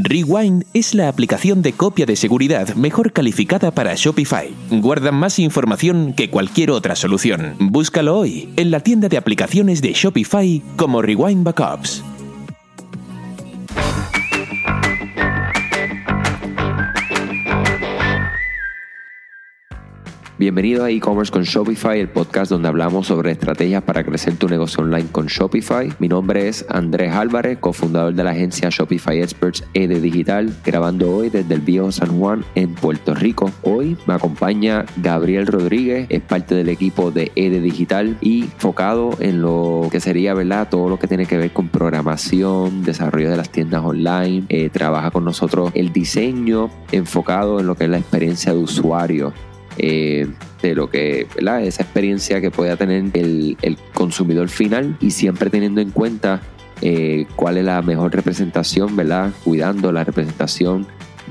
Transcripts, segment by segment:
Rewind es la aplicación de copia de seguridad mejor calificada para Shopify. Guarda más información que cualquier otra solución. Búscalo hoy en la tienda de aplicaciones de Shopify como Rewind Backups. Bienvenido a e-commerce con Shopify, el podcast donde hablamos sobre estrategias para crecer tu negocio online con Shopify. Mi nombre es Andrés Álvarez, cofundador de la agencia Shopify Experts ED Digital, grabando hoy desde el viejo San Juan en Puerto Rico. Hoy me acompaña Gabriel Rodríguez, es parte del equipo de ED Digital y enfocado en lo que sería, ¿verdad? Todo lo que tiene que ver con programación, desarrollo de las tiendas online, eh, trabaja con nosotros el diseño enfocado en lo que es la experiencia de usuario eh, de lo que, ¿verdad? Esa experiencia que pueda tener el, consumidor final y siempre teniendo en cuenta eh, cuál es la mejor representación, ¿verdad? Cuidando la representación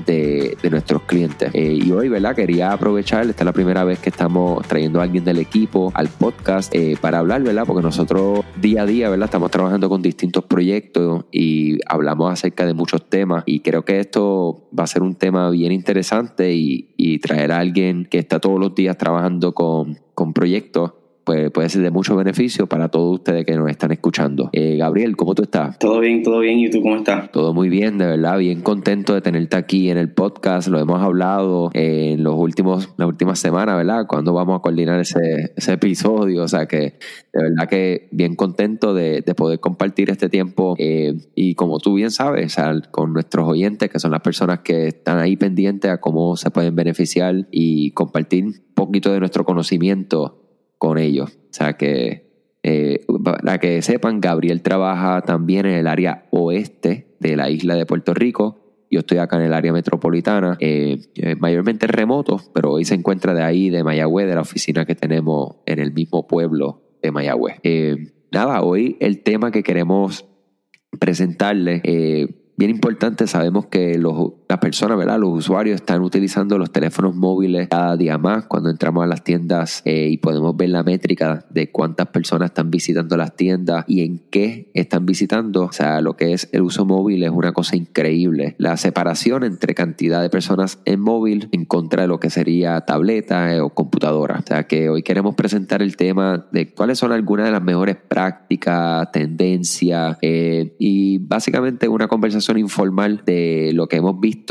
de, nuestros clientes. Eh, y hoy, ¿verdad? Quería aprovechar, esta es la primera vez que estamos trayendo a alguien del equipo al podcast eh, para hablar, ¿verdad? Porque nosotros día a día, ¿verdad? Estamos trabajando con distintos proyectos y hablamos acerca de muchos temas y creo que esto va a ser un tema bien interesante y, traer a alguien que está todos los días trabajando con, con proyectos pues puede ser de mucho beneficio para todos ustedes que nos están escuchando. Eh, Gabriel, ¿cómo tú estás? Todo bien, todo bien. ¿Y tú cómo estás? Todo muy bien, de verdad. Bien contento de tenerte aquí en el podcast. Lo hemos hablado en los últimos, las últimas semanas, ¿verdad? Cuando vamos a coordinar ese, ese episodio. O sea que de verdad que bien contento de, poder compartir este tiempo. Eh, y como tú bien sabes, con nuestros oyentes, que son las personas que están ahí pendientes a cómo se pueden beneficiar y compartir un poquito de nuestro conocimiento con ellos. O sea que, eh, para que sepan, Gabriel trabaja también en el área oeste de la isla de Puerto Rico. Yo estoy acá en el área metropolitana, eh, eh, mayormente remoto, pero hoy se encuentra de ahí, de Mayagüez, de la oficina que tenemos en el mismo pueblo de Mayagüez. nada, hoy el tema que queremos presentarle bien importante, sabemos que los, las personas, ¿verdad? los usuarios están utilizando los teléfonos móviles cada día más cuando entramos a las tiendas eh, y podemos ver la métrica de cuántas personas están visitando las tiendas y en qué están visitando. O sea, lo que es el uso móvil es una cosa increíble. La separación entre cantidad de personas en móvil en contra de lo que sería tableta eh, o computadora. O sea, que hoy queremos presentar el tema de cuáles son algunas de las mejores prácticas, tendencias eh, y básicamente una conversación informal de lo que hemos visto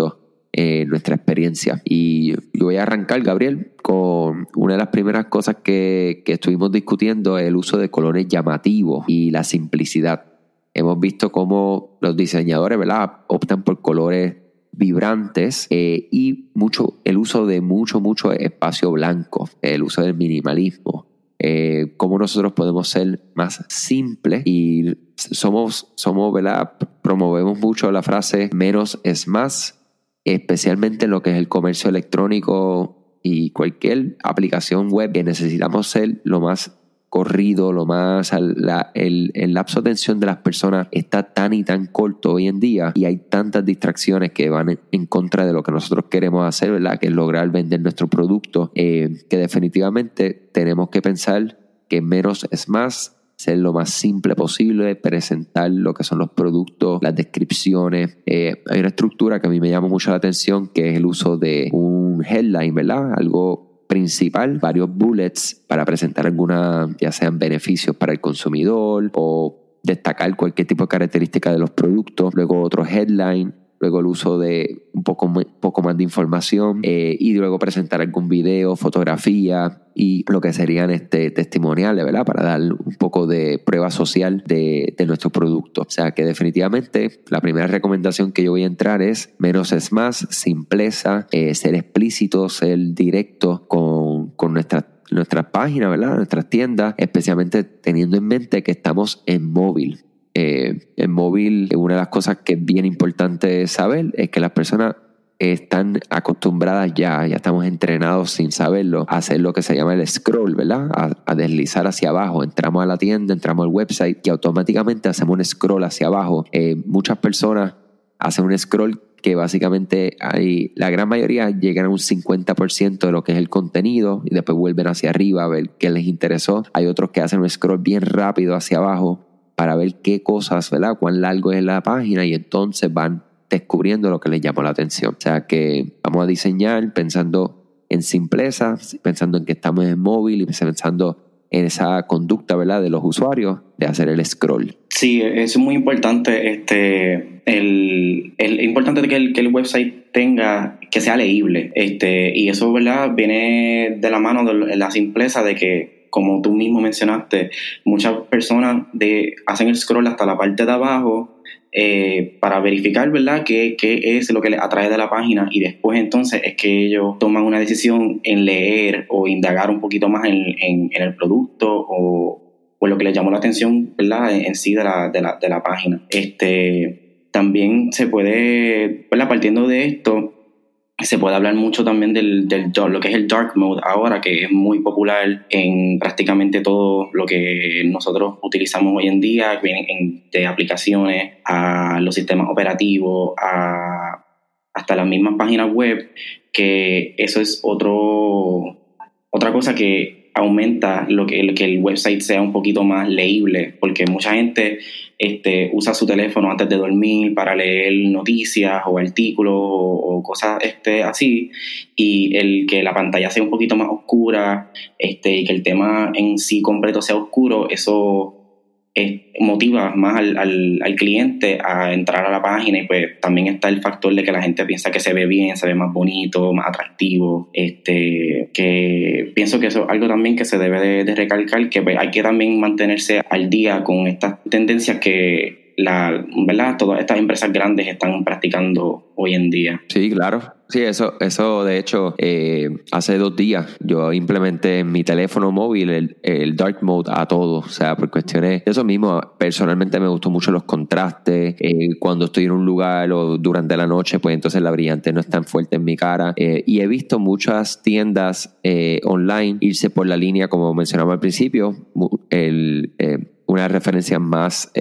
en nuestra experiencia. Y yo voy a arrancar, Gabriel, con una de las primeras cosas que, que estuvimos discutiendo, el uso de colores llamativos y la simplicidad. Hemos visto cómo los diseñadores ¿verdad? optan por colores vibrantes eh, y mucho, el uso de mucho, mucho espacio blanco, el uso del minimalismo. Eh, cómo nosotros podemos ser más simples y somos, somos, ¿verdad? Promovemos mucho la frase menos es más, especialmente en lo que es el comercio electrónico y cualquier aplicación web que necesitamos ser lo más corrido, lo más, el, lapso de atención de las personas está tan y tan corto hoy en día y hay tantas distracciones que van en, contra de lo que nosotros queremos hacer, ¿verdad? Que es lograr vender nuestro producto, eh, que definitivamente tenemos que pensar que menos es más, ser lo más simple posible, presentar lo que son los productos, las descripciones. Eh, hay una estructura que a mí me llama mucho la atención, que es el uso de un headline, ¿verdad? Algo principal, varios bullets para presentar alguna, ya sean beneficios para el consumidor o destacar cualquier tipo de característica de los productos, luego otro headline luego el uso de un poco, poco más de información eh, y luego presentar algún video, fotografía y lo que serían este, testimoniales, ¿verdad? Para dar un poco de prueba social de, nuestro producto. O sea que definitivamente la primera recomendación que yo voy a entrar es menos es más, simpleza, eh, ser explícito, ser directo con, con nuestras nuestras páginas, ¿verdad? Nuestras tiendas, especialmente teniendo en mente que estamos en móvil. Eh, en móvil, una de las cosas que es bien importante saber es que las personas están acostumbradas ya, ya estamos entrenados sin saberlo, a hacer lo que se llama el scroll, ¿verdad? A, deslizar hacia abajo. Entramos a la tienda, entramos al website y automáticamente hacemos un scroll hacia abajo. Eh, muchas personas hacen un scroll que básicamente hay, la gran mayoría llegan a un 50% de lo que es el contenido y después vuelven hacia arriba a ver qué les interesó. Hay otros que hacen un scroll bien rápido hacia abajo para ver qué cosas, ¿verdad? Cuán largo es la página y entonces van descubriendo lo que les llamó la atención. O sea que vamos a diseñar pensando en simpleza, pensando en que estamos en móvil y pensando en esa conducta ¿verdad? de los usuarios de hacer el scroll. Sí, es muy importante. Este, el, el importante que el, que el website tenga, que sea leíble. Este, y eso ¿verdad? viene de la mano de la simpleza de que, como tú mismo mencionaste, muchas personas hacen el scroll hasta la parte de abajo eh, para verificar, ¿verdad?, qué, qué, es lo que les atrae de la página y después entonces es que ellos toman una decisión en leer o indagar un poquito más en, en, el producto o, o, lo que les llamó la atención, ¿verdad?, en, sí de la, de la, de la página. Este, también se puede, ¿verdad?, partiendo de esto, se puede hablar mucho también del, del lo que es el dark mode ahora, que es muy popular en prácticamente todo lo que nosotros utilizamos hoy en día, vienen de aplicaciones a los sistemas operativos, a, hasta las mismas páginas web, que eso es otro, otra cosa que aumenta lo que, que, el website sea un poquito más leíble, porque mucha gente este, usa su teléfono antes de dormir para leer noticias o artículos o, cosas este, así, y el que la pantalla sea un poquito más oscura este, y que el tema en sí completo sea oscuro, eso motiva más al, al, cliente a entrar a la página y pues también está el factor de que la gente piensa que se ve bien, se ve más bonito, más atractivo, este, que pienso que eso es algo también que se debe de, recalcar, que pues, hay que también mantenerse al día con estas tendencias que la, ¿verdad? todas estas empresas grandes están practicando hoy en día. Sí, claro. Sí, eso, eso de hecho, eh, hace dos días yo implementé en mi teléfono móvil el, dark mode a todo, o sea, por cuestiones de eso mismo, personalmente me gustó mucho los contrastes, eh, cuando estoy en un lugar o durante la noche, pues entonces la brillante no es tan fuerte en mi cara, eh, y he visto muchas tiendas online irse por la línea, como mencionamos al principio, el una referencia más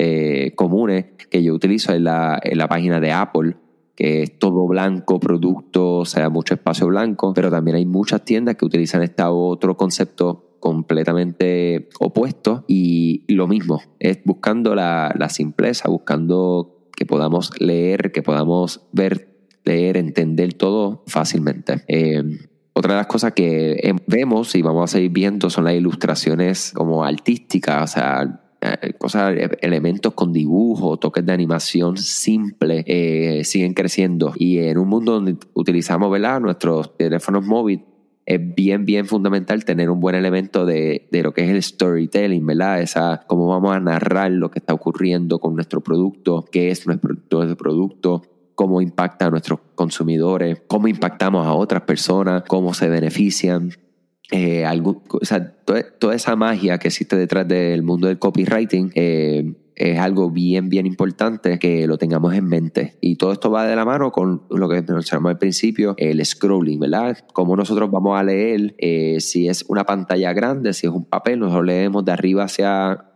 comunes que yo utilizo en la, la página de Apple que es todo blanco, producto, o sea, mucho espacio blanco, pero también hay muchas tiendas que utilizan este otro concepto completamente opuesto y lo mismo, es buscando la, simpleza, buscando que podamos leer, que podamos ver, leer, entender todo fácilmente. Eh, otra de las cosas que vemos y vamos a seguir viendo son las ilustraciones como artísticas, o sea, eh, cosas, eh, elementos con dibujo, toques de animación simple, eh, siguen creciendo. Y en un mundo donde utilizamos ¿verdad? nuestros teléfonos móviles, es bien, bien fundamental tener un buen elemento de, de, lo que es el storytelling, ¿verdad? Esa, cómo vamos a narrar lo que está ocurriendo con nuestro producto, qué es nuestro, nuestro producto, cómo impacta a nuestros consumidores, cómo impactamos a otras personas, cómo se benefician eh, o sea, toda, esa magia que existe detrás del mundo del copywriting eh, es algo bien, bien importante que lo tengamos en mente. Y todo esto va de la mano con lo que mencionamos al principio, el scrolling, ¿verdad? Cómo nosotros vamos a leer, eh, si es una pantalla grande, si es un papel, nosotros leemos de arriba hacia,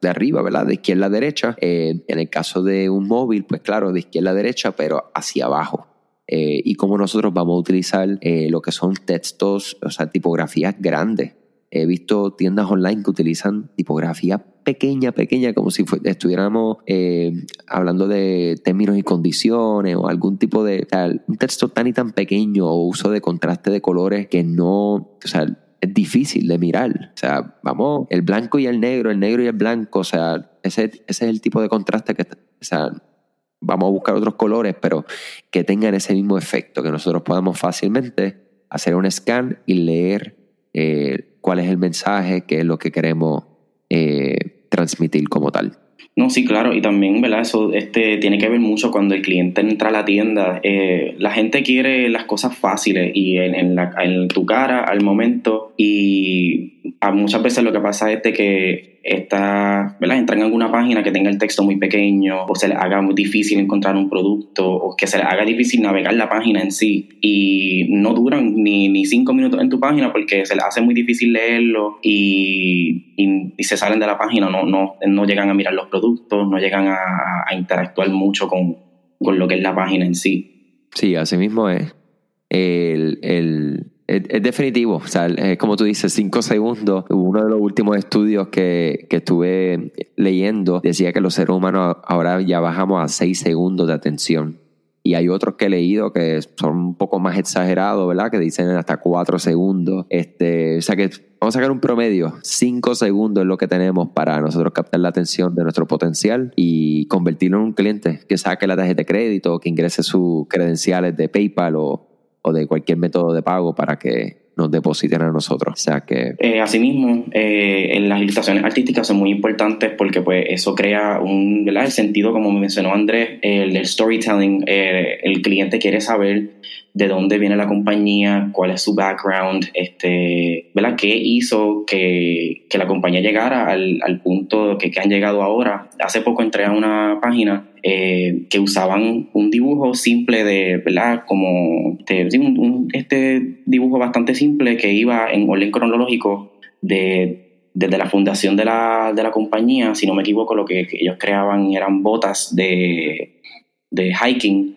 de arriba, ¿verdad? De izquierda a derecha. en el caso de un móvil, pues claro, de izquierda a derecha, pero hacia abajo. Eh, y cómo nosotros vamos a utilizar eh, lo que son textos, o sea, tipografías grandes. He visto tiendas online que utilizan tipografía pequeña, pequeña, como si estuviéramos eh, hablando de términos y condiciones o algún tipo de, un texto tan y tan pequeño o uso de contraste de colores que no, o sea, es difícil de mirar. O sea, vamos, el blanco y el negro, el negro y el blanco, o sea, ese, ese es el tipo de contraste que, o sea, vamos a buscar otros colores, pero que tengan ese mismo efecto, que nosotros podamos fácilmente hacer un scan y leer eh, cuál es el mensaje, qué es lo que queremos eh, transmitir como tal. No, sí, claro, y también, ¿verdad? Eso este, tiene que ver mucho cuando el cliente entra a la tienda. Eh, la gente quiere las cosas fáciles y en, en tu cara al momento y a muchas veces lo que pasa es de que en alguna página que tenga el texto muy pequeño o se les haga muy difícil encontrar un producto o que se les haga difícil navegar la página en sí y no duran ni, ni cinco minutos en tu página porque se les hace muy difícil leerlo y, y, se salen de la página, no, no, no llegan a mirar los productos, no llegan a, interactuar mucho con, con, lo que es la página en sí. Sí, así mismo es. El, el, es, definitivo, o sea, es como tú dices, cinco segundos. Uno de los últimos estudios que, que, estuve leyendo decía que los seres humanos ahora ya bajamos a seis segundos de atención. y hay otros que he leído que son un poco más exagerados, ¿verdad? Que dicen hasta cuatro segundos. Este, o sea que vamos a sacar un promedio, cinco segundos es lo que tenemos para nosotros captar la atención de nuestro potencial y convertirlo en un cliente que saque la tarjeta de crédito, que ingrese sus credenciales de PayPal o, o de cualquier método de pago para que nos depositen a nosotros. O sea que... Eh, asimismo, eh, las ilustraciones artísticas son muy importantes porque pues eso crea un. El sentido, como mencionó Andrés, el, storytelling, eh, el cliente quiere saber de dónde viene la compañía, cuál es su background, este, ¿verdad? ¿Qué hizo que, que la compañía llegara al, al punto que, que, han llegado ahora? Hace poco entré a una página eh, que usaban un dibujo simple de, ¿verdad? Como este, un, este dibujo bastante simple que iba en orden cronológico de, desde la fundación de la, de la compañía, si no me equivoco, lo que ellos creaban eran botas de de hiking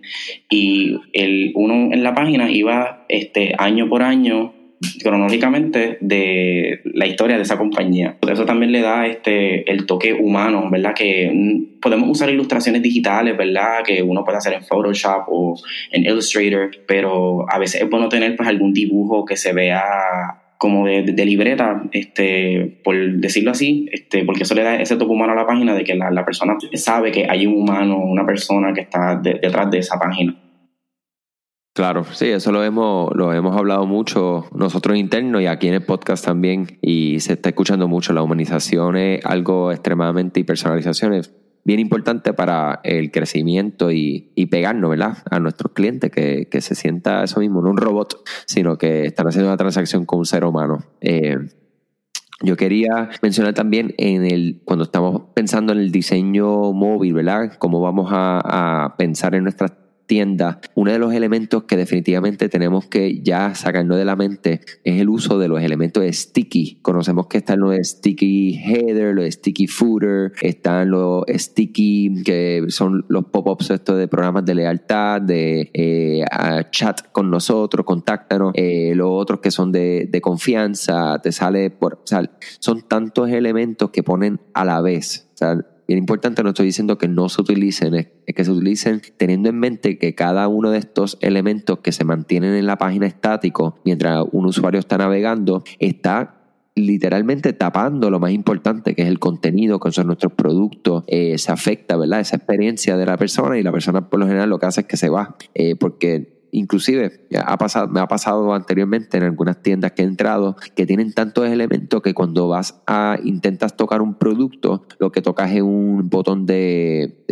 y el, uno en la página iba este, año por año cronológicamente de la historia de esa compañía. Eso también le da este, el toque humano, ¿verdad? Que podemos usar ilustraciones digitales, ¿verdad? Que uno puede hacer en Photoshop o en Illustrator, pero a veces es bueno tener pues algún dibujo que se vea como de, libreta, este, por decirlo así, este, porque eso le da ese toque humano a la página de que la, persona sabe que hay un humano, una persona que está detrás de esa página. Claro, sí, eso lo hemos, lo hemos hablado mucho nosotros internos y aquí en el podcast también, y se está escuchando mucho. La humanización es algo extremadamente y personalización es bien importante para el crecimiento y, y pegarnos, ¿verdad? A nuestros clientes, que, que, se sienta eso mismo, no un robot, sino que están haciendo una transacción con un ser humano. Eh, yo quería mencionar también en el, cuando estamos pensando en el diseño móvil, ¿verdad? Cómo vamos a, a pensar en nuestras tienda, uno de los elementos que definitivamente tenemos que ya sacarnos de la mente es el uso de los elementos sticky. Conocemos que están los sticky header, los sticky footer, están los sticky que son los pop-ups estos de programas de lealtad, de eh, chat con nosotros, contáctanos, eh, los otros que son de, confianza, te sale por, son tantos elementos que ponen a la vez. O bien importante, no estoy diciendo que no se utilicen, es, que se utilicen teniendo en mente que cada uno de estos elementos que se mantienen en la página estático mientras un usuario está navegando está literalmente tapando lo más importante que es el contenido, que son nuestros productos, eh, se afecta, ¿verdad? Esa experiencia de la persona y la persona por lo general lo que hace es que se va, eh, porque inclusive ha pasado, me ha pasado anteriormente en algunas tiendas que he entrado que tienen tantos elementos que cuando vas a intentas tocar un producto, lo que tocas es un botón de,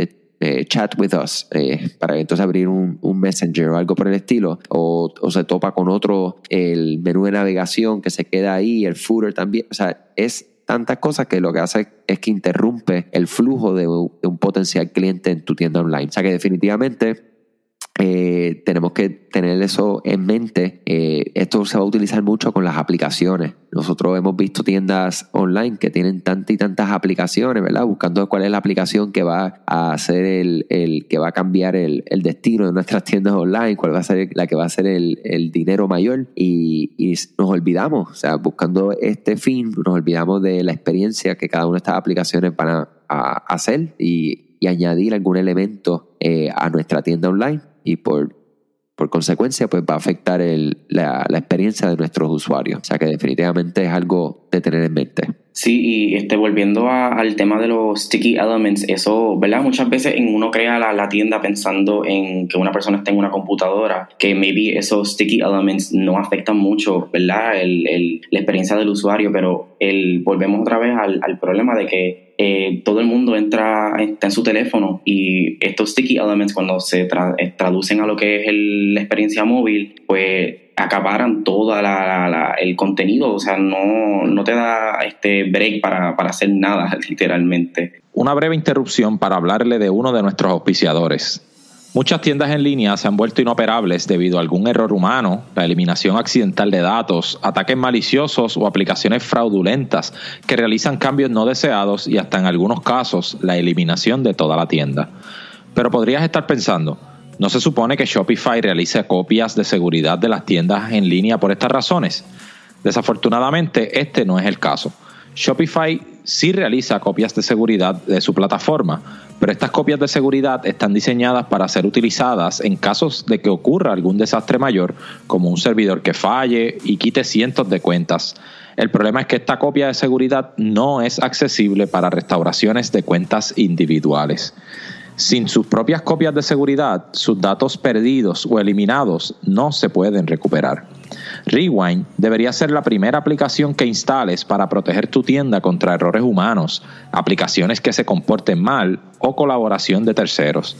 chat with us eh, para entonces abrir un, messenger o algo por el estilo o, se topa con otro el menú de navegación que se queda ahí el footer también o sea es tantas cosas que lo que hace es que interrumpe el flujo de un potencial cliente en tu tienda online. O sea que definitivamente eh, tenemos que tener eso en mente. Eh, esto se va a utilizar mucho con las aplicaciones. Nosotros hemos visto tiendas online que tienen tantas y tantas aplicaciones, ¿verdad? Buscando cuál es la aplicación que va a hacer el, que va a cambiar el, el, destino de nuestras tiendas online, cuál va a ser la que va a ser el, el dinero mayor y, y, nos olvidamos, o sea, buscando este fin, nos olvidamos de la experiencia que cada una de estas aplicaciones van a, hacer y, y, añadir algún elemento eh, a nuestra tienda online y por, por consecuencia pues va a afectar el, la, la, experiencia de nuestros usuarios. O sea que definitivamente es algo de tener en mente. Sí, y este, volviendo al tema de los sticky elements, eso, ¿verdad? Muchas veces uno crea la, la, tienda pensando en que una persona está en una computadora, que maybe esos sticky elements no afectan mucho, ¿verdad? El, el, la experiencia del usuario, pero el, volvemos otra vez al, al problema de que eh, todo el mundo entra está en su teléfono y estos sticky elements cuando se eh, traducen a lo que es la experiencia móvil, pues acaparan todo el contenido, o sea, no, no te da este break para, para hacer nada, literalmente. Una breve interrupción para hablarle de uno de nuestros auspiciadores. Muchas tiendas en línea se han vuelto inoperables debido a algún error humano, la eliminación accidental de datos, ataques maliciosos o aplicaciones fraudulentas que realizan cambios no deseados y hasta en algunos casos la eliminación de toda la tienda. Pero podrías estar pensando, ¿no se supone que Shopify realice copias de seguridad de las tiendas en línea por estas razones? Desafortunadamente, este no es el caso. Shopify sí realiza copias de seguridad de su plataforma, pero estas copias de seguridad están diseñadas para ser utilizadas en casos de que ocurra algún desastre mayor, como un servidor que falle y quite cientos de cuentas. El problema es que esta copia de seguridad no es accesible para restauraciones de cuentas individuales. Sin sus propias copias de seguridad, sus datos perdidos o eliminados no se pueden recuperar. Rewind debería ser la primera aplicación que instales para proteger tu tienda contra errores humanos, aplicaciones que se comporten mal o colaboración de terceros.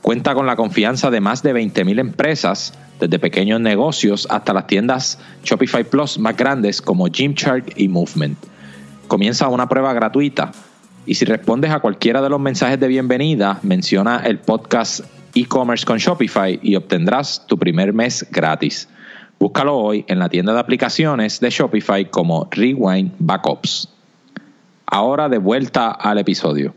Cuenta con la confianza de más de 20.000 empresas, desde pequeños negocios hasta las tiendas Shopify Plus más grandes como Gymshark y Movement. Comienza una prueba gratuita y si respondes a cualquiera de los mensajes de bienvenida, menciona el podcast e-commerce con Shopify y obtendrás tu primer mes gratis. Búscalo hoy en la tienda de aplicaciones de Shopify como Rewind Backups. Ahora de vuelta al episodio.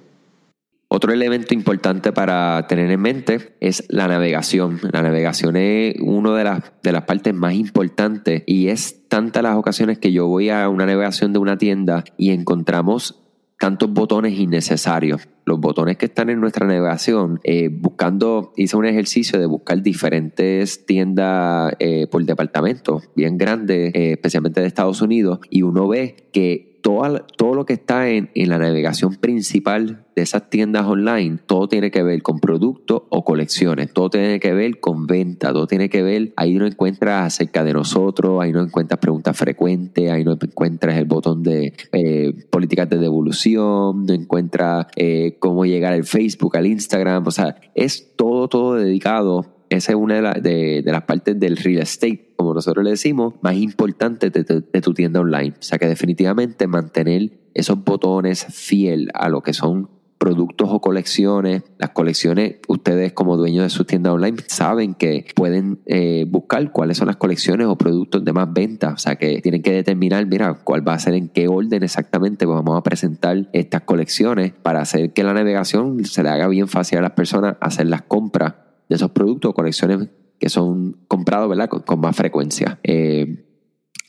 Otro elemento importante para tener en mente es la navegación. La navegación es una de las, de las partes más importantes y es tantas las ocasiones que yo voy a una navegación de una tienda y encontramos tantos botones innecesarios. Los botones que están en nuestra navegación, eh, buscando, hice un ejercicio de buscar diferentes tiendas eh, por departamento, bien grandes, eh, especialmente de Estados Unidos, y uno ve que todo, lo que está en, la navegación principal de esas tiendas online, todo tiene que ver con productos o colecciones, todo tiene que ver con venta, todo tiene que ver, ahí no encuentras acerca de nosotros, ahí no encuentras preguntas frecuentes, ahí no encuentras el botón de eh, políticas de devolución, no encuentras eh, cómo llegar al Facebook, al Instagram, o sea, es todo, todo dedicado esa es una de, las partes del real estate, como nosotros le decimos, más importante de, tu tienda online. O sea que definitivamente mantener esos botones fiel a lo que son productos o colecciones. Las colecciones, ustedes como dueños de su tienda online saben que pueden eh, buscar cuáles son las colecciones o productos de más venta. O sea que tienen que determinar, mira, cuál va a ser en qué orden exactamente vamos a presentar estas colecciones para hacer que la navegación se le haga bien fácil a las personas hacer las compras de esos productos o colecciones que son comprados ¿verdad? Con, más frecuencia. Eh,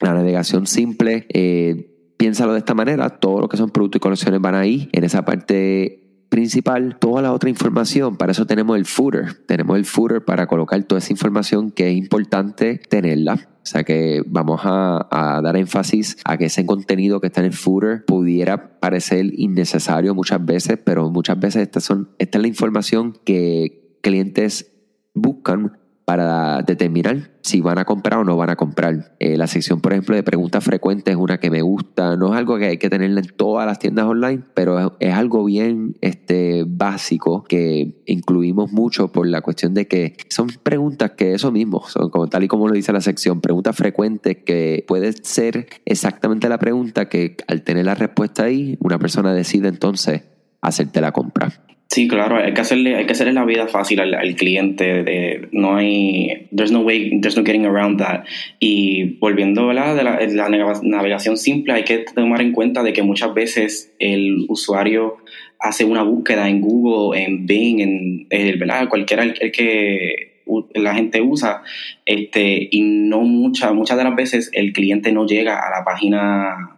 la navegación simple, eh, piénsalo de esta manera, todo lo que son productos y colecciones van ahí, en esa parte principal, toda la otra información, para eso tenemos el footer, tenemos el footer para colocar toda esa información que es importante tenerla. O sea que vamos a, dar énfasis a que ese contenido que está en el footer pudiera parecer innecesario muchas veces, pero muchas veces esta es la información que clientes buscan para determinar si van a comprar o no van a comprar. Eh, la sección, por ejemplo, de preguntas frecuentes es una que me gusta. No es algo que hay que tenerla en todas las tiendas online, pero es, algo bien este, básico que incluimos mucho por la cuestión de que son preguntas que eso mismo, son como tal y como lo dice la sección, preguntas frecuentes que puede ser exactamente la pregunta que al tener la respuesta ahí, una persona decide entonces hacerte la compra. Sí, claro, hay que hacerle, hay que hacerle la vida fácil al, cliente. De, no hay, there's no way, there's no getting around that. Y volviendo a la, de la, navegación simple, hay que tomar en cuenta de que muchas veces el usuario hace una búsqueda en Google, en Bing, en el, ¿verdad? cualquiera el, que la gente usa, este, y no muchas, muchas de las veces el cliente no llega a la página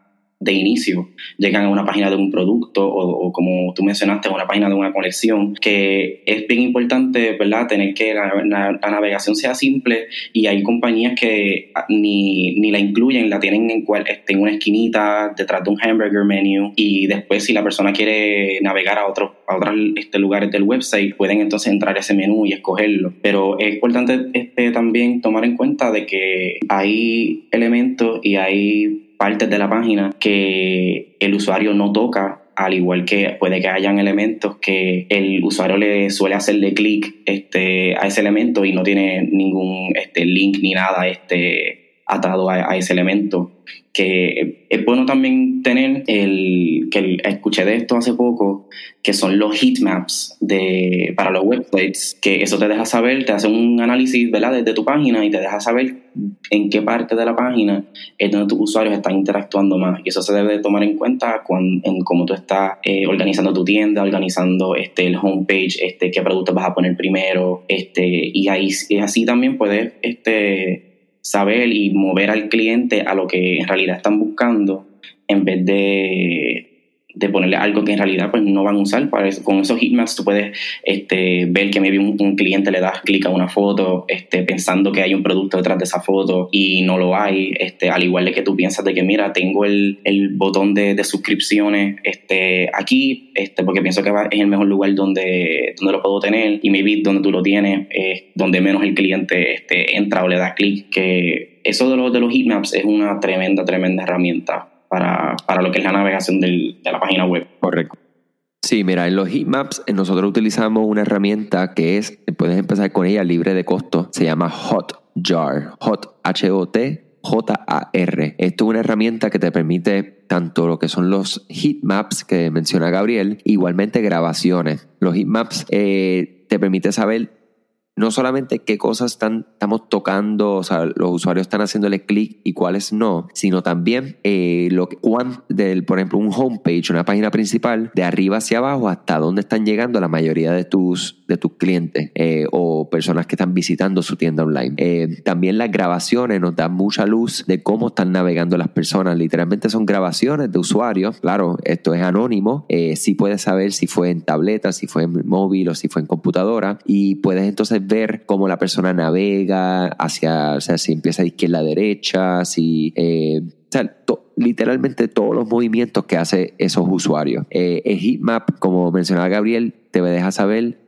de inicio llegan a una página de un producto o, como tú mencionaste, a una página de una colección, que es bien importante, ¿verdad? Tener que la, navegación sea simple y hay compañías que ni, ni la incluyen, la tienen en, cual, este, en una esquinita detrás de un hamburger menu y después si la persona quiere navegar a, otros a otros este, lugares del website, pueden entonces entrar a ese menú y escogerlo. Pero es importante este, también tomar en cuenta de que hay elementos y hay partes de la página que el usuario no toca al igual que puede que hayan elementos que el usuario le suele hacerle clic este, a ese elemento y no tiene ningún este, link ni nada este, atado a, ese elemento. Que es bueno también tener el que escuché de esto hace poco, que son los heatmaps de, para los websites, que eso te deja saber, te hace un análisis ¿verdad? desde tu página y te deja saber en qué parte de la página es donde tus usuarios están interactuando más. Y eso se debe tomar en cuenta cuando, en cómo tú estás eh, organizando tu tienda, organizando este, el homepage, este, qué productos vas a poner primero, este, y ahí y así también puedes este, saber y mover al cliente a lo que en realidad están buscando en vez de de ponerle algo que en realidad pues no van a usar. Para con esos heatmaps tú puedes este, ver que maybe un, un cliente le das clic a una foto este, pensando que hay un producto detrás de esa foto y no lo hay, este, al igual que tú piensas de que mira, tengo el, el botón de, de, suscripciones este, aquí, este, porque pienso que es el mejor lugar donde, donde lo puedo tener y maybe donde tú lo tienes es donde menos el cliente este, entra o le da clic, que eso de los, de los heatmaps es una tremenda, tremenda herramienta para, para lo que es la navegación de la página web. Correcto. Sí, mira, en los heatmaps eh, nosotros utilizamos una herramienta que es, puedes empezar con ella libre de costo, se llama Hotjar, Hot, H-O-T, J-A-R. Esto es una herramienta que te permite tanto lo que son los heatmaps que menciona Gabriel, igualmente grabaciones. Los heatmaps eh, te permite saber no solamente qué cosas están, estamos tocando, o sea, los usuarios están haciéndole clic y cuáles no, sino también eh, lo que, del, por ejemplo, un homepage, una página principal, de arriba hacia abajo, hasta dónde están llegando la mayoría de tus, de tus clientes eh, o personas que están visitando su tienda online. Eh, también las grabaciones nos dan mucha luz de cómo están navegando las personas. Literalmente son grabaciones de usuarios. Claro, esto es anónimo. sí puedes saber si fue en tableta, si fue en móvil o si fue en computadora. Y puedes entonces ver cómo la persona navega hacia, o sea, si empieza de izquierda a derecha, si... Eh, o sea, literalmente todos los movimientos que hace esos usuarios. Eh, el heatmap, como mencionaba Gabriel, te deja saber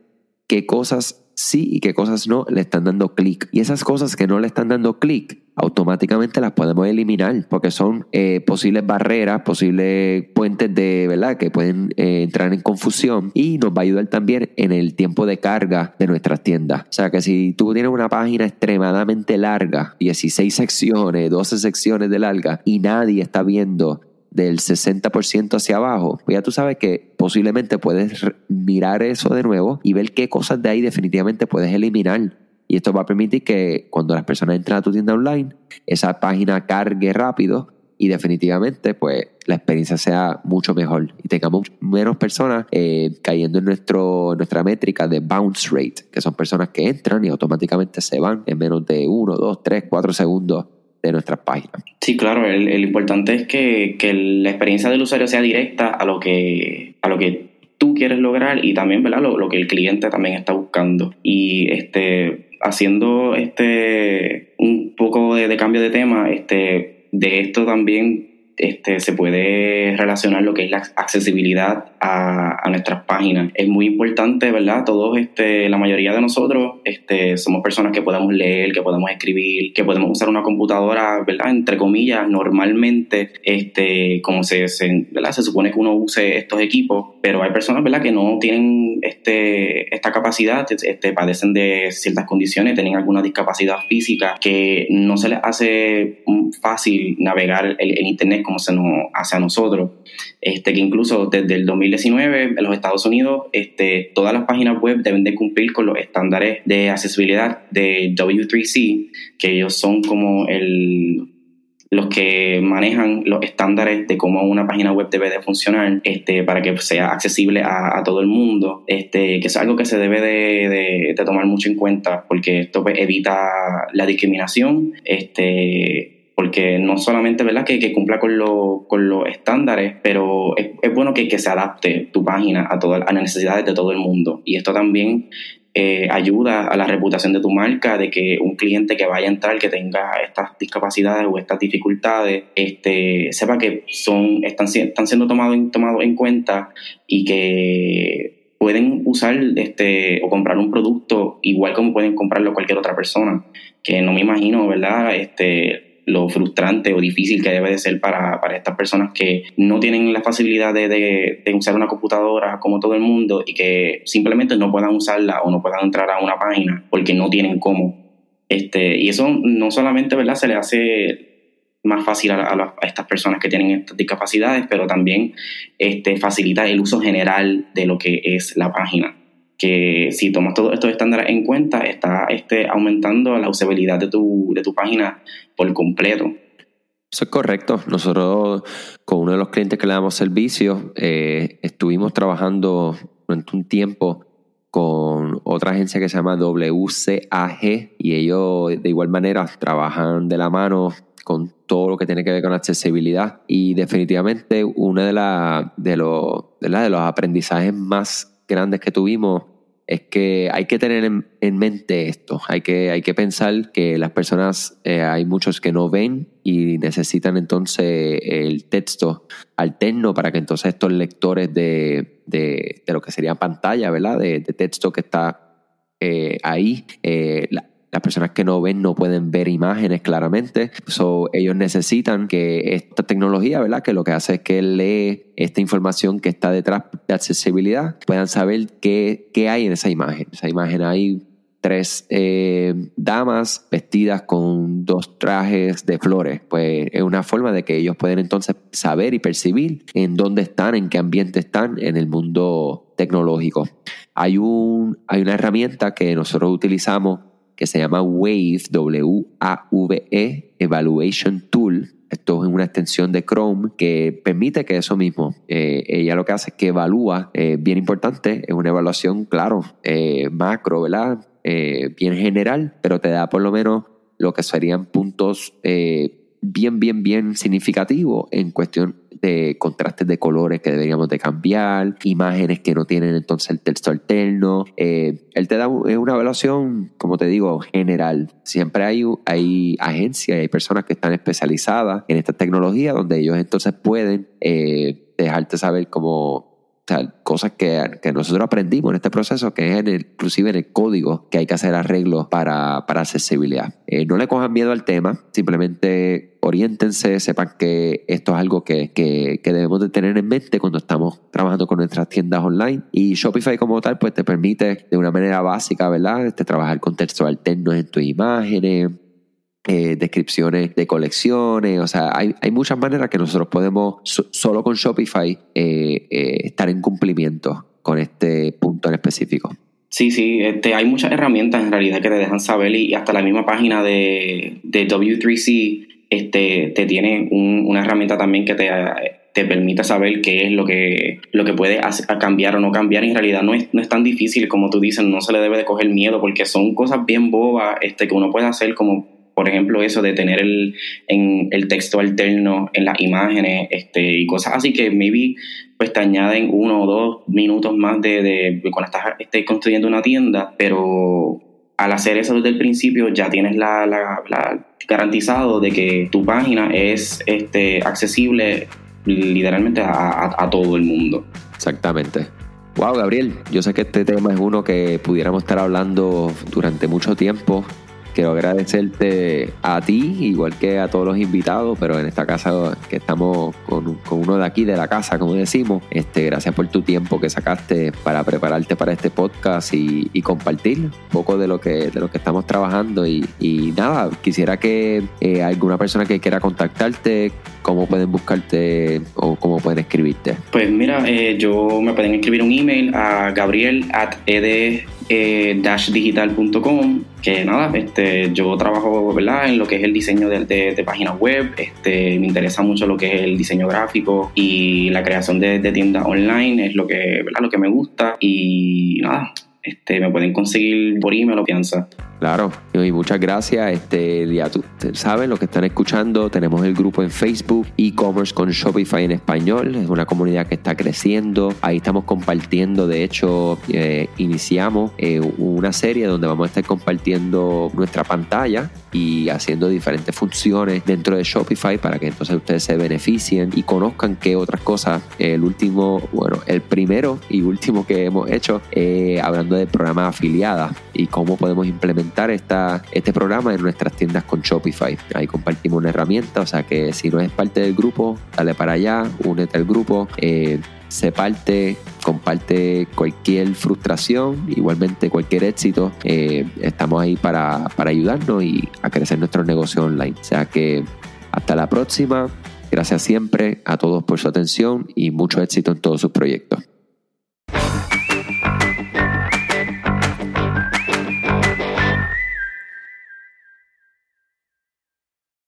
qué cosas sí y qué cosas no le están dando clic. Y esas cosas que no le están dando clic, automáticamente las podemos eliminar porque son eh, posibles barreras, posibles puentes de verdad que pueden eh, entrar en confusión y nos va a ayudar también en el tiempo de carga de nuestras tiendas. O sea que si tú tienes una página extremadamente larga, 16 secciones, 12 secciones de larga y nadie está viendo del 60% hacia abajo, pues ya tú sabes que posiblemente puedes mirar eso de nuevo y ver qué cosas de ahí definitivamente puedes eliminar. Y esto va a permitir que cuando las personas entren a tu tienda online, esa página cargue rápido y definitivamente pues la experiencia sea mucho mejor y tengamos menos personas eh, cayendo en nuestro, nuestra métrica de bounce rate, que son personas que entran y automáticamente se van en menos de 1, 2, 3, 4 segundos de nuestras páginas. Sí, claro, el, importante es que, que, la experiencia del usuario sea directa a lo que, a lo que tú quieres lograr y también ¿verdad? Lo, lo que el cliente también está buscando. Y este, haciendo este, un poco de, de cambio de tema, este, de esto también este, se puede relacionar lo que es la accesibilidad a, nuestras páginas. Es muy importante, ¿verdad? Todos, este, la mayoría de nosotros este, somos personas que podemos leer, que podemos escribir, que podemos usar una computadora, ¿verdad? Entre comillas, normalmente, este, como se, se, ¿verdad? se supone que uno use estos equipos, pero hay personas, ¿verdad? Que no tienen este, esta capacidad, este, padecen de ciertas condiciones, tienen alguna discapacidad física que no se les hace fácil navegar el, Internet como se nos hace a nosotros. Este, que incluso desde el 2019 en los Estados Unidos este, todas las páginas web deben de cumplir con los estándares de accesibilidad de W3C, que ellos son como el, los que manejan los estándares de cómo una página web debe de funcionar este, para que sea accesible a, todo el mundo, este, que es algo que se debe de, de, tomar mucho en cuenta porque esto pues, evita la discriminación, este, porque no solamente ¿verdad? Que, cumpla con, con los estándares, pero es, bueno que, se adapte tu página a, todas, a las necesidades de todo el mundo. Y esto también eh, ayuda a la reputación de tu marca, de que un cliente que vaya a entrar, que tenga estas discapacidades o estas dificultades, este, sepa que son, están, están siendo tomados tomado en cuenta y que pueden usar este, o comprar un producto igual como pueden comprarlo cualquier otra persona, que no me imagino, ¿verdad? Este, lo frustrante o difícil que debe de ser para, estas personas que no tienen la facilidad de, usar una computadora como todo el mundo y que simplemente no puedan usarla o no puedan entrar a una página porque no tienen cómo. Este, y eso no solamente ¿verdad? se le hace más fácil a, estas personas que tienen estas discapacidades, pero también este, facilita el uso general de lo que es la página que si tomas todos estos estándares en cuenta, está este, aumentando la usabilidad de tu, de tu página por completo. Eso es correcto. Nosotros, con uno de los clientes que le damos servicio, eh, estuvimos trabajando durante un tiempo con otra agencia que se llama WCAG y ellos de igual manera trabajan de la mano con todo lo que tiene que ver con accesibilidad y definitivamente uno de, la, de, los, de, de los aprendizajes más grandes que tuvimos es que hay que tener en, mente esto, hay que, hay que pensar que las personas, eh, hay muchos que no ven y necesitan entonces el texto alterno para que entonces estos lectores de, de, de lo que sería pantalla, ¿verdad? De, texto que está eh, ahí, eh, las personas que no ven no pueden ver imágenes claramente. So, ellos necesitan que esta tecnología, ¿verdad? Que lo que hace es que lee esta información que está detrás de accesibilidad, puedan saber qué, qué hay en esa imagen. Esa imagen hay tres eh, damas vestidas con dos trajes de flores. Pues es una forma de que ellos pueden entonces saber y percibir en dónde están, en qué ambiente están en el mundo tecnológico. Hay, un, hay una herramienta que nosotros utilizamos que se llama WAVE, W-A-V-E, Evaluation Tool. Esto es una extensión de Chrome que permite que eso mismo, eh, ella lo que hace es que evalúa, eh, bien importante, es una evaluación, claro, eh, macro, ¿verdad? bien general, pero te da por lo menos lo que serían puntos bien, bien, bien significativo en cuestión de contrastes de colores que deberíamos de cambiar, imágenes que no tienen entonces el texto alterno. Eh, él te da una evaluación, como te digo, general. Siempre hay, hay agencias, hay personas que están especializadas en esta tecnología donde ellos entonces pueden eh, dejarte saber cómo o cosas que, nosotros aprendimos en este proceso, que es en inclusive en el código que hay que hacer arreglos para, para accesibilidad. Eh, no le cojan miedo al tema, simplemente oriéntense, sepan que esto es algo que, que, que, debemos de tener en mente cuando estamos trabajando con nuestras tiendas online. Y Shopify como tal, pues te permite de una manera básica, ¿verdad? Este, trabajar con textos alternos en tus imágenes, eh, descripciones de colecciones, o sea, hay, hay, muchas maneras que nosotros podemos, solo con Shopify, eh, eh, estar en cumplimiento con este punto en específico. Sí, sí, este, hay muchas herramientas en realidad que te dejan saber y, hasta la misma página de, de W3C este, te tiene una herramienta también que te, te permite saber qué es lo que, lo que puede cambiar o no cambiar. En realidad no es, no es tan difícil como tú dices, no se le debe de coger miedo porque son cosas bien bobas este, que uno puede hacer como por ejemplo, eso de tener el, en, el texto alterno en las imágenes este, y cosas así que maybe pues te añaden uno o dos minutos más de, de, cuando estás estés construyendo una tienda, pero al hacer eso desde el principio ya tienes la, la, garantizado de que tu página es este, accesible literalmente a, a todo el mundo. Exactamente. Wow, Gabriel, yo sé que este tema es uno que pudiéramos estar hablando durante mucho tiempo quiero agradecerte a ti, igual que a todos los invitados, pero en esta casa que estamos con, uno de aquí, de la casa, como decimos. Este, gracias por tu tiempo que sacaste para prepararte para este podcast y, compartir un poco de lo que, de lo que estamos trabajando. Y, nada, quisiera que eh, alguna persona que quiera contactarte, cómo pueden buscarte o cómo pueden escribirte. Pues mira, eh, yo me pueden escribir un email a gabriel at ed eh, digital.com que nada, este, yo trabajo ¿verdad? en lo que es el diseño de, de, páginas web, este, me interesa mucho lo que es el diseño gráfico y la creación de, de tiendas online, es lo que, ¿verdad? lo que me gusta y nada, este, me pueden conseguir por email o piensa. Claro, y muchas gracias. Este, ya tú, saben, lo que están escuchando, tenemos el grupo en Facebook, e-commerce con Shopify en español. Es una comunidad que está creciendo. Ahí estamos compartiendo, de hecho, eh, iniciamos eh, una serie donde vamos a estar compartiendo nuestra pantalla y haciendo diferentes funciones dentro de Shopify para que entonces ustedes se beneficien y conozcan qué otras cosas. El último, bueno, el primero y último que hemos hecho, eh, hablando de programas afiliadas y cómo podemos implementar esta, este programa en nuestras tiendas con Shopify. Ahí compartimos una herramienta, o sea que si no es parte del grupo, dale para allá, únete al grupo. Eh, se parte, comparte cualquier frustración, igualmente cualquier éxito. Eh, estamos ahí para, para ayudarnos y a crecer nuestro negocio online. O sea que hasta la próxima. Gracias siempre a todos por su atención y mucho éxito en todos sus proyectos.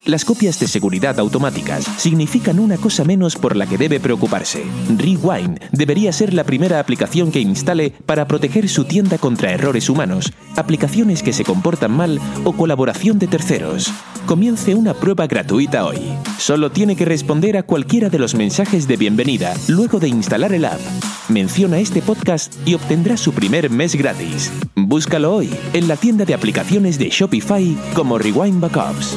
Las copias de seguridad automáticas significan una cosa menos por la que debe preocuparse. Rewind debería ser la primera aplicación que instale para proteger su tienda contra errores humanos, aplicaciones que se comportan mal o colaboración de terceros. Comience una prueba gratuita hoy. Solo tiene que responder a cualquiera de los mensajes de bienvenida luego de instalar el app. Menciona este podcast y obtendrá su primer mes gratis. Búscalo hoy en la tienda de aplicaciones de Shopify como Rewind Backups.